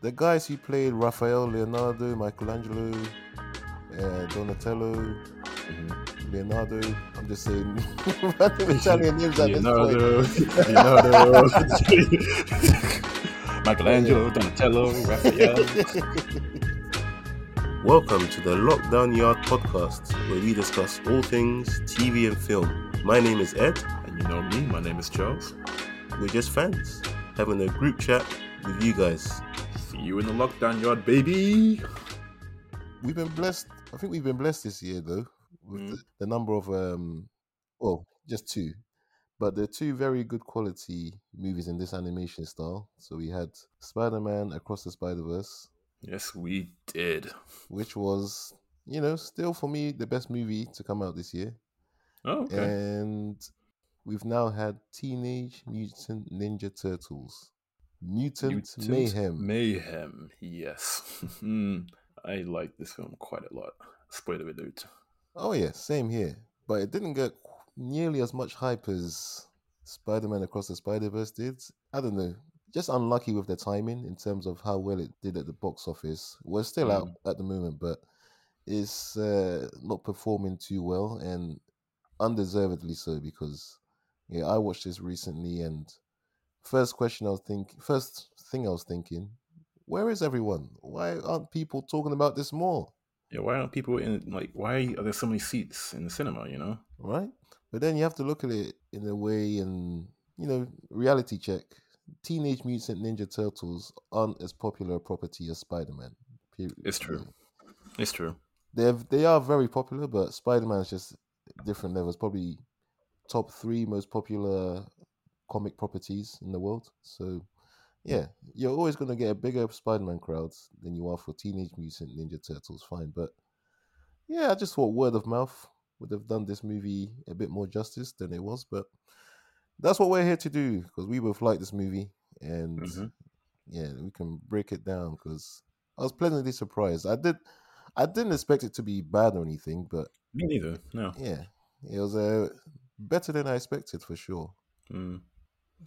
the guys who played Raphael, Leonardo, Michelangelo, uh, Donatello, Mhm. Leonardo. I'm just saying Italian names at this Leonardo, point. Leonardo, Michelangelo, Donatello, Raphael. Welcome to the Lockdown Yard podcast, where we discuss all things TV and film. My name is Ed. And you know me, my name is Charles. We're just fans having a group chat with you guys. You in the lockdown yard, baby. We've been blessed. I think we've been blessed this year, though, with Mm. the, the number of um, well, just two, but they're two very good quality movies in this animation style. So we had Spider-Man Across the Spider-Verse, Yes, we did. which was, you know, still for me the best movie to come out this year. Oh, okay. And we've now had Teenage Mutant Ninja Turtles, Mutant, Mutant Mayhem. Mayhem, yes. Hmm, I like this film quite a lot. Spoiler alert. oh yeah, same here. But it didn't get nearly as much hype as Spider-Man Across the Spider-Verse did. I don't know. Just unlucky with the timing in terms of how well it did at the box office. We're still out at the moment, but it's uh, not performing too well and undeservedly so because yeah, I watched this recently and first question I was thinking first thing I was thinking, where is everyone? Why aren't people talking about this more? Yeah, why aren't people in, like, why are there so many seats in the cinema, you know? Right? But then you have to look at it in a way and you know, reality check. Teenage Mutant Ninja Turtles aren't as popular a property as Spider-Man. It's true. It's true. They're they are very popular, but Spider-Man is just different levels. Probably top three most popular comic properties in the world. So yeah, you're always gonna get a bigger Spider-Man crowd than you are for Teenage Mutant Ninja Turtles. Fine, but yeah, I just thought word of mouth would have done this movie a bit more justice than it was. But that's what we're here to do because we both like this movie, and Mhm. yeah, we can break it down because I was pleasantly surprised. I did, I didn't expect it to be bad or anything, but Me neither. No. yeah, it was uh, better than I expected for sure. Mm.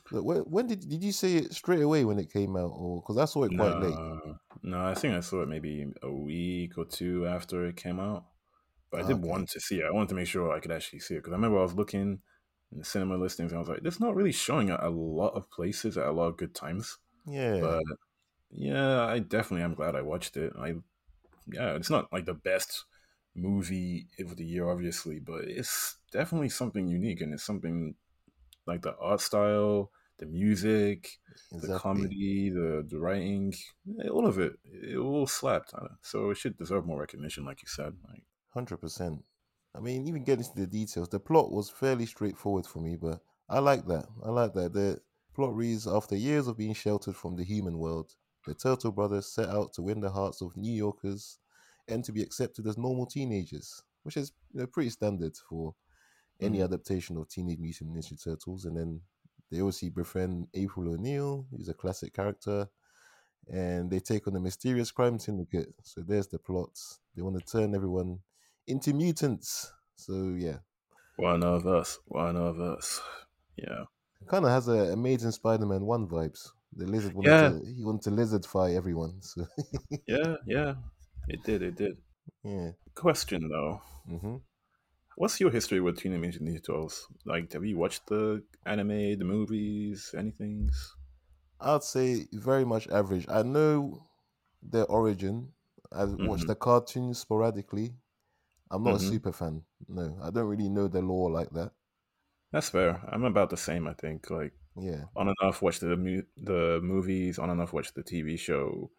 But when, when did did you see it straight away when it came out, or because I saw it quite late? No, no, I think I saw it maybe a week or two after it came out. But I did Okay. want to see it. I wanted to make sure I could actually see it because I remember I was looking in the cinema listings and I was like, "It's not really showing at a lot of places at a lot of good times." Yeah, But yeah, I definitely am glad I watched it. I yeah, it's not like the best movie of the year, obviously, but it's definitely something unique and it's something like the art style, the music, the comedy, the the writing, eh, all of it, it all slapped. So it should deserve more recognition, like you said. Like, Hundred percent. I mean, even getting into the details, the plot was fairly straightforward for me, but I like that. I like that. The plot reads: After years of being sheltered from the human world, the Turtle Brothers set out to win the hearts of New Yorkers and to be accepted as normal teenagers, which is you know, pretty standard for any Mhm. adaptation of Teenage Mutant Ninja Turtles. And then they obviously befriend April O'Neil, who's a classic character, and they take on the mysterious crime syndicate. So there's the plot. They want to turn everyone into mutants. So yeah, one of us, one of us. Yeah, kind of has a Amazing Spider-Man one vibes. The lizard wanted Yeah. to he wanted to lizardfy everyone. So yeah, yeah. It did, it did. yeah. Question though, hmm what's your history with Teenage Mutant Ninja Turtles? Like, have you watched the anime, the movies, anything? I'd say very much average. I know their origin. I watched Mhm. the cartoons sporadically. I'm not Mhm. a super fan. No, I don't really know the lore like that. That's fair. I'm about the same. I think. Like, Yeah, on and off watch the mu- the movies, on and off watch the TV show,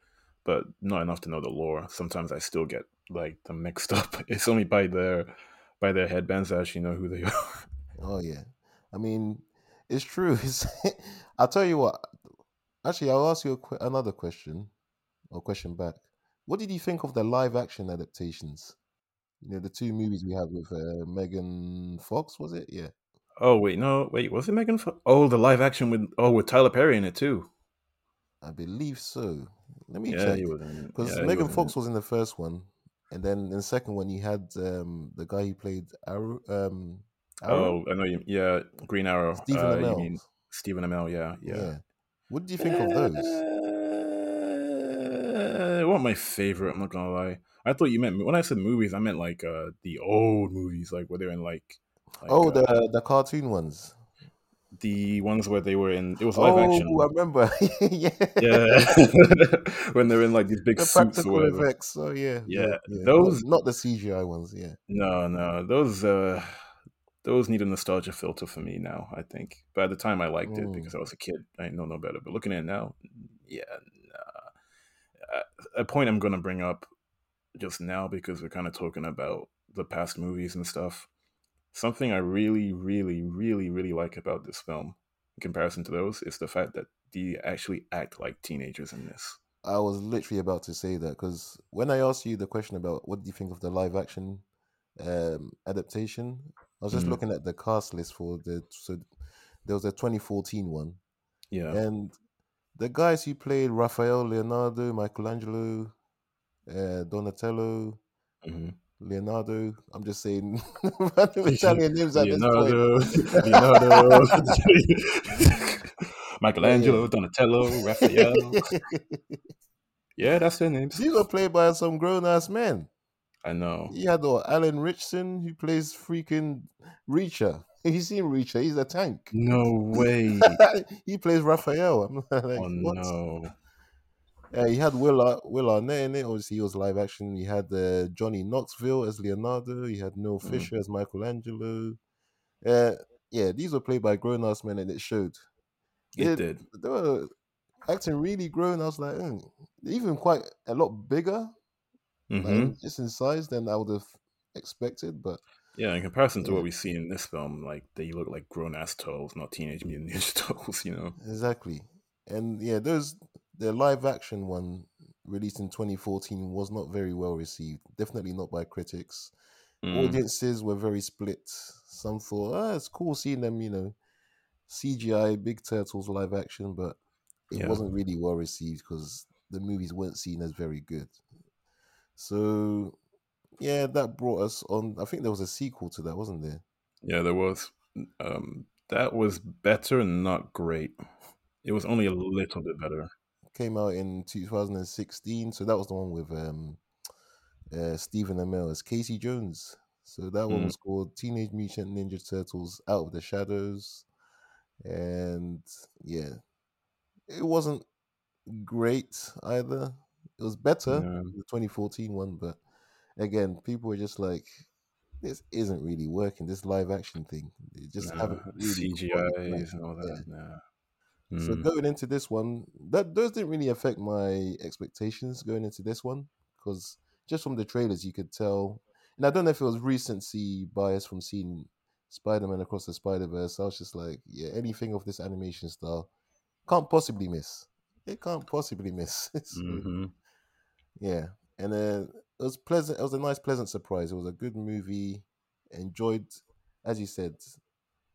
but not enough to know the lore. Sometimes I still get like them mixed up. It's only by their by their headbands I actually know who they are. Oh yeah, I mean, it's true. It's, I'll tell you what. Actually, I'll ask you a que- another question, or question back. What did you think of the live action adaptations? You know, the two movies we had with uh, Megan Fox, was it? Yeah, oh wait, no, wait, was it Megan? Fox? oh, the live action with oh with Tyler Perry in it too. I believe so. Let me Yeah, check he was in it. because Yeah, Megan Fox was in the first one, and then in the second one you had um, the guy who played Arrow. Um, Arrow? Oh, I know you. Yeah, Green Arrow. Stephen uh, Amell. Uh, mean- Uh, Stephen Amell? Yeah, yeah. What did you think of those? my favorite. I'm not gonna lie. I thought you meant when I said movies, I meant like uh the old movies, like where they're in like, like oh, uh, the the cartoon ones. The ones where they were in. It was live Oh, action. I remember. yeah. Yeah, when they're in like these big The suits or effects. Oh yeah. Yeah, Not, those- not the CGI ones. Yeah. No, no, those uh, those need a nostalgia filter for me now. I think, but at the time I liked it Mm. because I was a kid. I know no better. But looking at it now, yeah, nah. Uh, a point I'm gonna bring up just now because we're kind of talking about the past movies and stuff. Something I really, really, really, really like about this film, in comparison to those, is the fact that they actually act like teenagers in this. I was literally about to say that because when I asked you the question about what do you think of the live action um, adaptation, I was just Mhm. looking at the cast list for the so there was a 2014 one, Yeah, and the guys who played Raphael, Leonardo, Michelangelo, uh, Donatello, hmm Leonardo. I'm just saying Italian names at this point. Leonardo, Michelangelo, Donatello, Raphael. Yeah, that's their names. These were played by some grown ass men. I know. You had uh, Alan Ritchson who plays freaking Reacher. Have you seen Reacher? He's a tank. No way. he plays Raphael. I'm like, Oh what? no. Uh, he had Will Ar- Will Arnett in it. Obviously, he was live action. He had uh, Johnny Knoxville as Leonardo. He had Neil Mm. Fisher as Michelangelo. Uh, yeah, these were played by grown ass men, and it showed. It They- did. They were acting really grown. I was like, mm, even quite a lot bigger, like, hmm just in size than I would have expected. But Yeah, in comparison to what we see in this film, like they look like grown ass turtles, not teenage mutant ninja. You know. Exactly. And yeah, those the live action one released in 2014 was not very well received. Definitely not by critics. Mm, Audiences were very split. Some thought, ah, it's cool seeing them, you know, CGI big turtles live action, but it Yeah. wasn't really well received because the movies weren't seen as very good. So yeah, that brought us on. I think there was a sequel to that, wasn't there? Yeah, there was. Um, that was better, not great. It was only a little bit better. Came out in 2016 so that was the one with um uh stephen amell as casey jones so that one Mm. was called teenage mutant ninja turtles out of the shadows and yeah it wasn't great either it was better Yeah. the 2014 one but again people were just like this isn't really working this live action thing they just haven't really it. CGIs and all that. So Mm, going into this one, that those didn't really affect my expectations going into this one because just from the trailers you could tell, and I don't know if it was recency bias from seeing Spider-Man across the Spider-Verse. I was just like, yeah, anything of this animation style can't possibly miss. It can't possibly miss. So, mhm. Yeah, and uh, it was pleasant. It was a nice, pleasant surprise. It was a good movie. Enjoyed, as you said,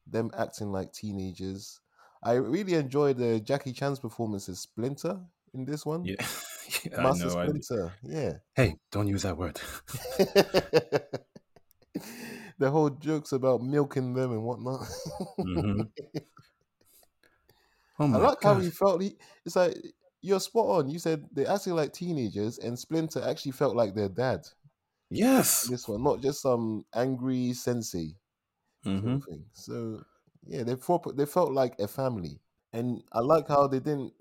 them acting like teenagers. I really enjoyed uh, Jackie Chan's performance as Splinter in this one. Yeah, I Master know. I, Splinter. Yeah. hey, don't use that word. the whole jokes about milking them and whatnot. Mhm. Oh I my like how he felt. He, it's like you're spot on. You said they acting like teenagers, and Splinter actually felt like their dad. Yes. This one, not just some angry sensei. sort hmm of thing. So yeah, they felt they felt like a family, and I like how they didn't.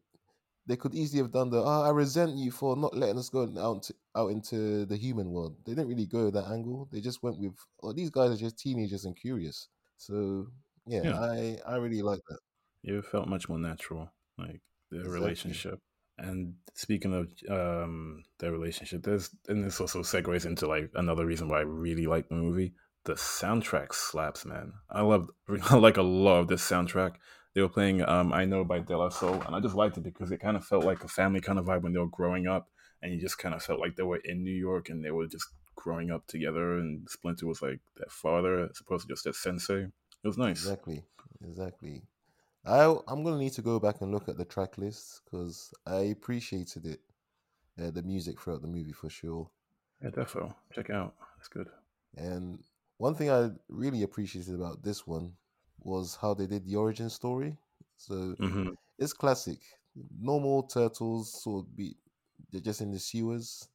They could easily have done the. Oh, I resent you for not letting us go out to, out into the human world. They didn't really go that angle. They just went with. Oh, these guys are just teenagers and curious. So yeah, Yeah. I I really like that. It felt much more natural, like their Exactly. relationship. And speaking of um their relationship, there's and this also segues into like another reason why I really like the movie. The soundtrack slaps, man. I love like a lot of this soundtrack. They were playing um Eye Know by De La Soul, and I just liked it because it kind of felt like a family kind of vibe when they were growing up, and you just kind of felt like they were in New York and they were just growing up together. And Splinter was like their father, as opposed to just their sensei. It was nice. Exactly, exactly. I I'm gonna need to go back and look at the track list because I appreciated it, uh, the music throughout the movie for sure. Yeah, defo. Check it out. It's good. And one thing I really appreciated about this one was how they did the origin story. So hmm it's classic. Normal turtles sort of be they're just in the sewers.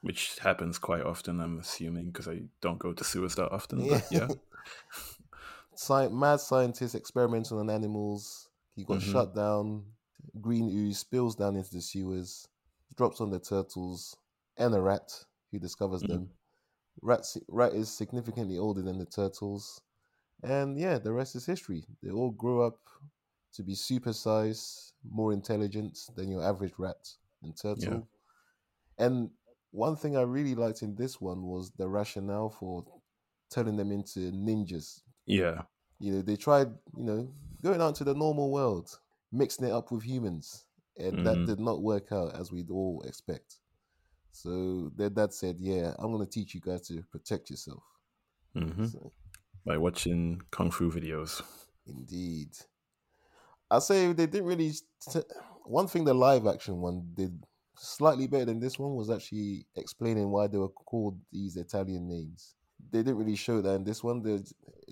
Which happens quite often, I'm assuming, because I don't go to sewers that often. But yeah. Sci- mad scientist experimenting on animals. He got Mhm. shut down. Green ooze spills down into the sewers, drops on the turtles and a rat who discovers Mhm. them. Rat, rat is significantly older than the turtles. And yeah, the rest is history. They all grow up to be super supersized, more intelligent than your average rat and turtle. And one thing I really liked in this one was the rationale for turning them into ninjas. Yeah. You know, they tried, you know, going out to the normal world, mixing it up with humans, and that Mhm. did not work out as we'd all expect. So their dad said, "Yeah, I'm going to teach you guys to protect yourself." hmm So, By watching kung fu videos. indeed, I say they didn't really. T- one thing the live action one did slightly better than this one was actually explaining why they were called these Italian names. They didn't really show that in this one. They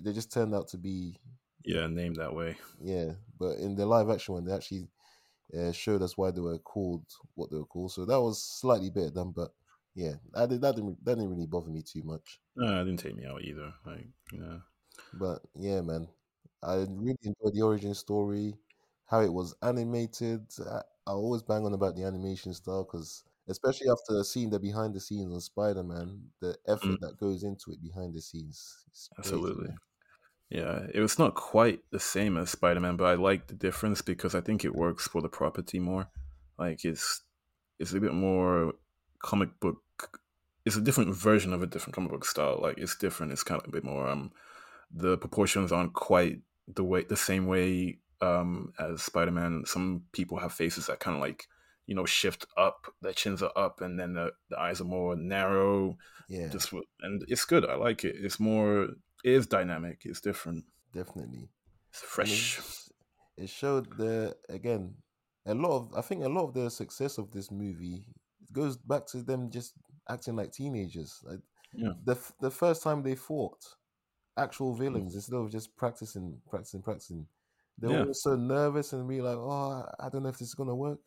they just turned out to be Yeah, named that way. Yeah, but in the live action one, they actually uh, showed us why they were called what they were called. So that was slightly better than, but yeah, that did, that didn't that didn't really bother me too much. No, it didn't take me out either. Like, you know. But yeah, man, I really enjoyed the origin story, how it was animated. I, I always bang on about the animation style because, especially after seeing the behind the scenes on Spider Man, the effort that goes into it behind the scenes. crazy, Absolutely. Yeah, it was not quite the same as Spider Man, but I like the difference because I think it works for the property more. Like it's it's a bit more comic book. It's a different version of a different comic book style. Like it's different. It's kind of a bit more. Um, the proportions aren't quite the way the same way um as Spider Man. Some people have faces that kind of like you know shift up. Their chins are up, and then the, the eyes are more narrow. Yeah, Just and it's good. I like it. It's more. It is dynamic. It's different. definitely. It's fresh. It showed the again a lot of I think a lot of the success of this movie goes back to them just acting like teenagers. Like Yeah. the f- the first time they fought actual mm. villains instead of just practicing, practicing, practicing. They Yeah. were so nervous and be like, "Oh, I don't know if this is gonna work,"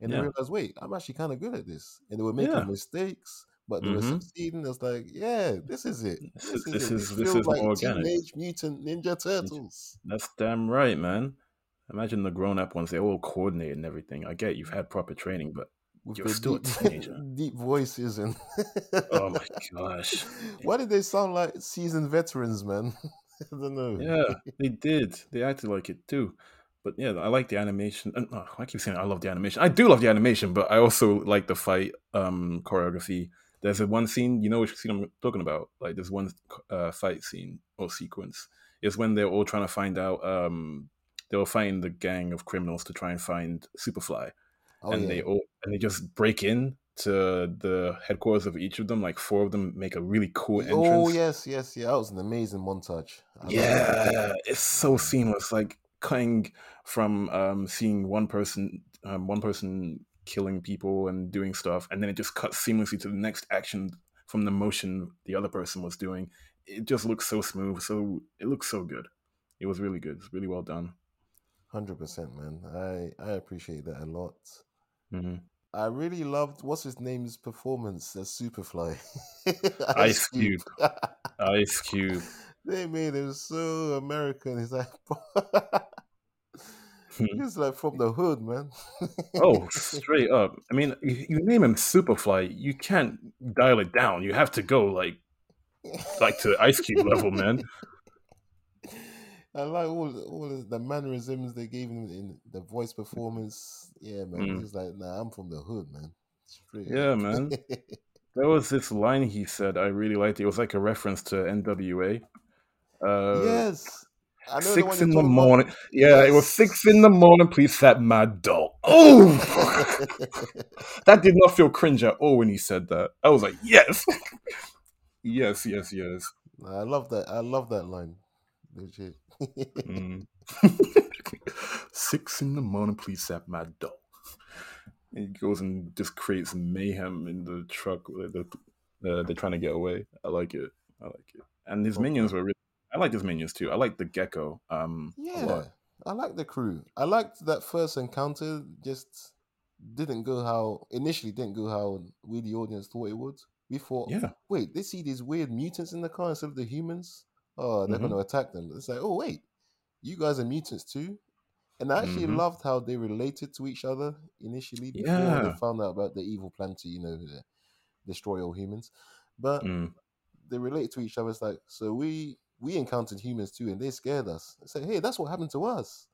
and they Yeah. realized, "Wait, I'm actually kind of good at this," and they were making mistakes. But they were Mhm. succeeding. It's like, yeah, this is it. This is- is this it. is- this is like organic. Teenage Mutant Ninja Turtles. That's damn right, man. Imagine the grown up ones, they're all coordinated and everything. I get you've had proper training, but with You're still a deep, teenager. deep voices and oh my gosh. why did they sound like seasoned veterans man i don't know Yeah, they did. They acted like it too. But yeah, I like the animation. Oh, I keep saying I love the animation. I do love the animation, but I also like the fight um, choreography. There's a one scene, you know which scene I'm talking about? Like there's one uh, fight scene or sequence. Is when they're all trying to find out. Um, they were fighting the gang of criminals to try and find Superfly. oh and yeah they all and they just break in to the headquarters of each of them. Like four of them make a really cool entrance. oh yes yes yeah that was an amazing montage I yeah, it's so seamless. Like cutting from um, seeing one person, um, one person killing people and doing stuff, and then it just cuts seamlessly to the next action from the motion the other person was doing. It just looks so smooth. So it looks so good. It was really good. It's really well done. 100% man i i appreciate that a lot hmm i really loved what's his name's performance as superfly Ice Cube. Ice Cube. they made him so american he's like he's like from the hood man Oh, straight up. I mean, you, you name him Superfly, you can't dial it down. You have to go like like to Ice Cube level, man. I like all all the mannerisms they gave him in the voice performance. Yeah, man. Mm. He's like, nah, I'm from the hood, man. Straight Yeah, up. man. There was this line he said I really liked. It was like a reference to NWA. Uh, yes. I know the one Six in the morning. about. Yeah, it was six in the morning. Please set my doll. Oh, that did not feel cringe at all when he said that. I was like, yes, yes, yes, yes. I love that. I love that line. Legit. Mm. Six in the morning, please set my doll. And he goes and just creates mayhem in the truck. where The, uh, they're trying to get away. I like it. I like it. And his Okay. minions were really. I like his minions too. I like the gecko. Um, yeah. I like the crew. I liked that first encounter, just didn't go how initially didn't go how we the audience thought it would. We thought, Yeah. wait, they see these weird mutants in the car instead of the humans. Oh, they're Mhm. going to attack them. It's like, oh wait, you guys are mutants too. And I actually Mhm. loved how they related to each other initially before Yeah. they found out about the evil plan to, you know, destroy all humans. But Mm. they relate to each other. It's like, so we we encountered humans too, and they scared us. I said, hey, that's what happened to us.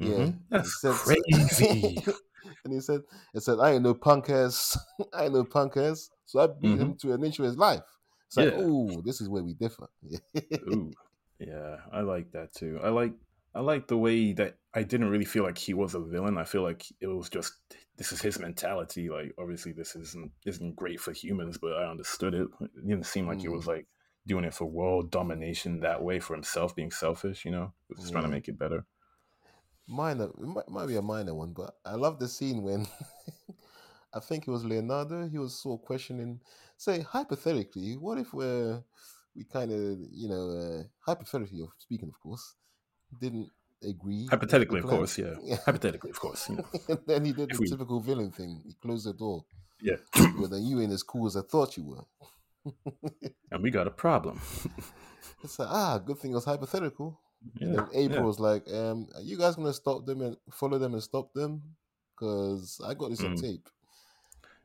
Yeah, Mhm. and he That's said, crazy. and he said, it said, I ain't no punk ass, I ain't no punk ass. So I beat him to an inch of his life. It's like, Mm-hmm. Oh, this is where we differ. Ooh, yeah, I like that too. I like I like the way that I didn't really feel like he was a villain. I feel like it was just this is his mentality. Like obviously this isn't isn't great for humans, but I understood it. It didn't seem like he Mm. was like doing it for world domination that way for himself, being selfish. You know, just trying to make it better. minor, it might, might be a minor one, but I love the scene when I think it was Leonardo. He was sort of questioning, say, hypothetically, what if we're we kind of, you know, uh, hypothetically of speaking, of course, didn't agree. Hypothetically, of course, yeah. Yeah. Hypothetically, of course, you know. and then he did If the we- typical villain thing. He closed the door. Yeah, Well, then you ain't as cool as I thought you were. and we got a problem. It's like, ah, good thing it was hypothetical. Yeah, And then April yeah. was like, um, are you guys gonna stop them and follow them and stop them? Because I got this on Mm. tape.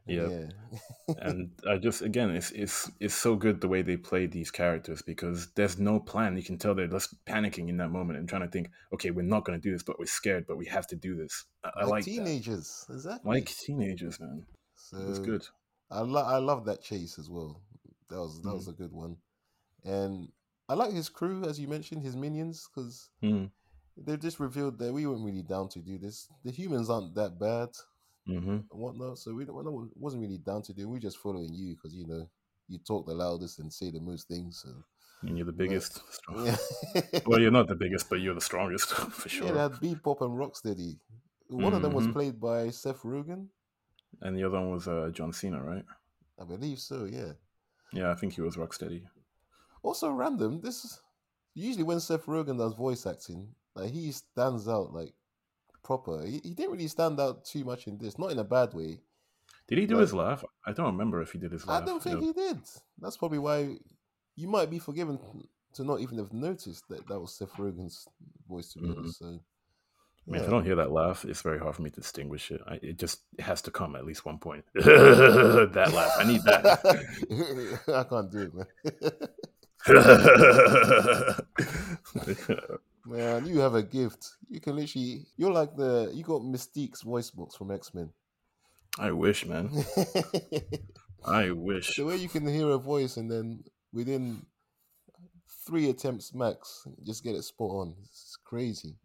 Yeah. Yeah. and I just again, it's it's it's so good the way they play these characters because there's no plan. You can tell they're just panicking in that moment and trying to think, okay, we're not going to do this, but we're scared, but we have to do this. I, I like, like that. teenagers, exactly. like teenagers, man. so It's good. I lo- I love that chase as well. That was that Mm. was a good one, and I like his crew as you mentioned, his minions, because Mm, they just revealed that we weren't really down to do this. The humans aren't that bad hmm and whatnot, so we don't, wasn't really down to do. We're just following you because you know you talk the loudest and say the most things. So And you're the biggest. yeah, Well, you're not the biggest, but you're the strongest for sure. yeah, they had Bebop and Rocksteady. One of them was Mhm. played by Seth Rogen, And the other one was uh, John Cena, right? I believe so. Yeah. Yeah, I think he was Rocksteady. Also random. This is usually when Seth Rogen does voice acting, like he stands out like proper. He, he didn't really stand out too much in this, not in a bad way. Did he do Like- his laugh? I don't remember if he did his laugh. I don't think Yeah. he did. That's probably why you might be forgiven to not even have noticed that that was Seth Rogen's voice. To be Mhm. honest, so I mean, if I don't hear that laugh, it's very hard for me to distinguish it. I, it just it has to come at least one point. that laugh, I need that. I can't do it, man. man, you have a gift. You can literally. You're like the. You got Mystique's voice box from X Men. I wish, man. I wish. the way you can hear a voice and then within three attempts max, just get it spot on. It's crazy.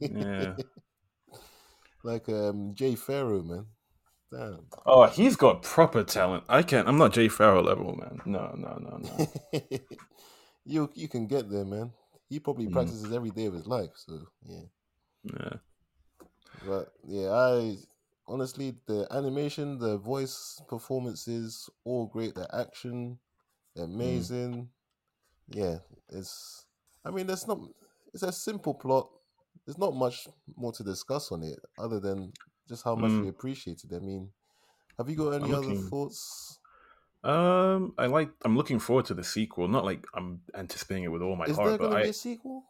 Yeah. like um Jay Pharoah, man. Damn. Oh, he's got proper talent. I can't. I'm not Jay Pharoah level, man. No, no, no, no. you you can get there, man. He probably Mhm. practices every day of his life. So yeah. Yeah. But yeah, I honestly the animation, the voice performances, all great. The action, amazing. Yeah, it's. I mean, there's not. It's a simple plot. There's not much more to discuss on it, other than just how much Mm. we appreciate it. I mean, have you got any I'm other looking- thoughts? Um, I like. I'm looking forward to the sequel. Not like I'm anticipating it with all my heart. Is there going to be a sequel?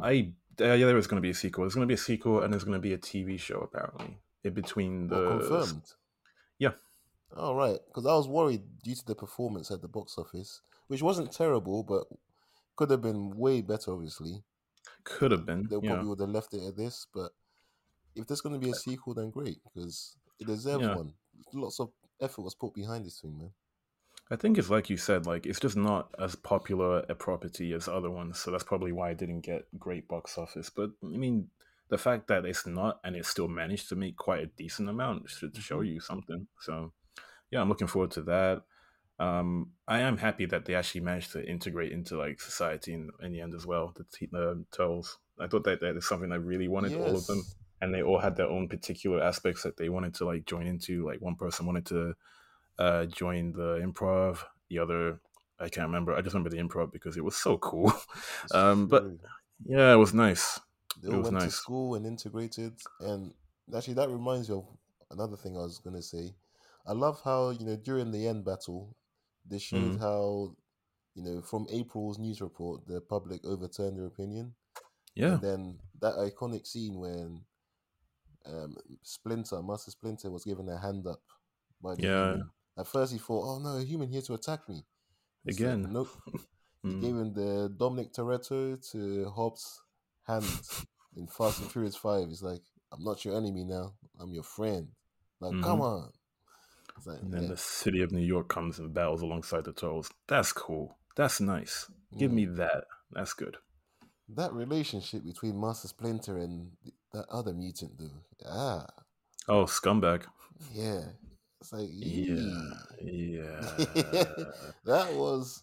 I, uh, yeah, there is going to be a sequel. There's going to be a sequel, and there's going to be a TV show apparently in between the. Or confirmed? Yeah. All right, because I was worried due to the performance at the box office, which wasn't terrible, but could have been way better. Obviously, Could have been. they Yeah. probably would have left it at this. But if there's going to be a sequel, then great, because it deserves Yeah. one. Lots of effort was put behind this thing, man. I think it's like you said, like it's just not as popular a property as other ones, so that's probably why it didn't get great box office. But I mean, the fact that it's not and it still managed to make quite a decent amount should show Mhm. you something. So, yeah, I'm looking forward to that. Um, I am happy that they actually managed to integrate into like society in, in the end as well. The, t- the turtles, I thought that that is something I really wanted all of them and they all had their own particular aspects that they wanted to like join into. Like one person wanted to uh, join the improv, the other I can't remember. I just remember the improv because it was so cool. Um, but yeah, it was nice. they it all went to school and integrated, and actually that reminds me of another thing I was gonna say, I love how you know during the end battle, they showed Mhm. how you know from April's news report, the public overturned their opinion, Yeah. and then that iconic scene when um, Splinter, Master Splinter, was given a hand up by the Yeah. human. At first, he thought, "Oh no, a human here to attack me." Again. nope. He Mm. gave him the Dominic Toretto to Hobbs' hand in Fast and Furious Five. He's like, "I'm not your enemy now. I'm your friend." Like, come Mhm. on. Like, And then yeah. the city of New York comes and battles alongside the Turtles. That's cool. That's nice. Give Mm. me that. That's good. that relationship between Master Splinter and th- that other mutant dude. Ah, Oh, scumbag. yeah. It's like, Yeah. Yeah. that was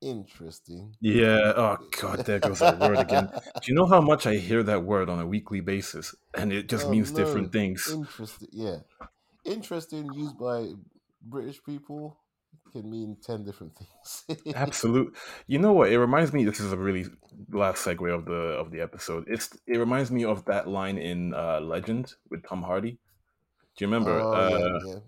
interesting. yeah. Oh God, there goes that word again. Do you know how much I hear that word on a weekly basis, and it just Oh, means no. different things. Interesting, yeah. Interesting used by British people can mean ten different things. Absolute. You know what? It reminds me. This is a really last segue of the of the episode. It's it reminds me of that line in uh, Legend with Tom Hardy. Do you remember? Oh, uh, yeah, yeah.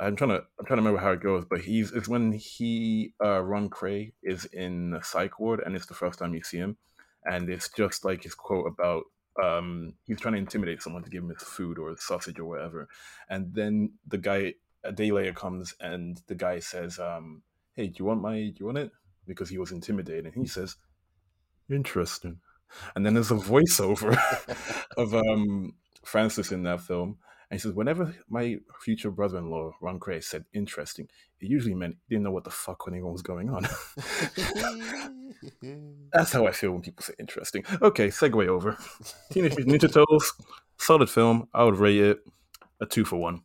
I'm trying to I'm trying to remember how it goes, but he's it's when he uh Ron Kray is in the psych ward and it's the first time you see him, and it's just like his quote about um he's trying to intimidate someone to give him his food or sausage or whatever, and then the guy a day later comes and the guy says um hey do you want my do you want it? Because he was intimidated. And he says interesting, and then there's a voiceover of um Frances in that film and he says, whenever my future brother-in-law, Ron Kray, said interesting, it usually meant he didn't know what the fuck anyone was going on. That's how I feel when people say interesting. Okay, segue over. Teenage Mutant Ninja Turtles, solid film. I would rate it a two for one.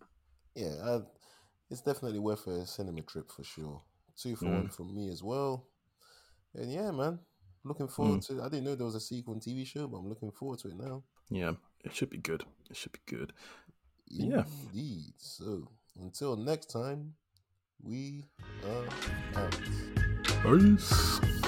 yeah, I, it's definitely worth a cinema trip for sure. Two for Mm. one from me as well. And yeah, man, looking forward to. I didn't know there was a sequel and TV show, but I'm looking forward to it now. Yeah, it should be good. It should be good. Yeah. Indeed. So until next time, we are out. Peace.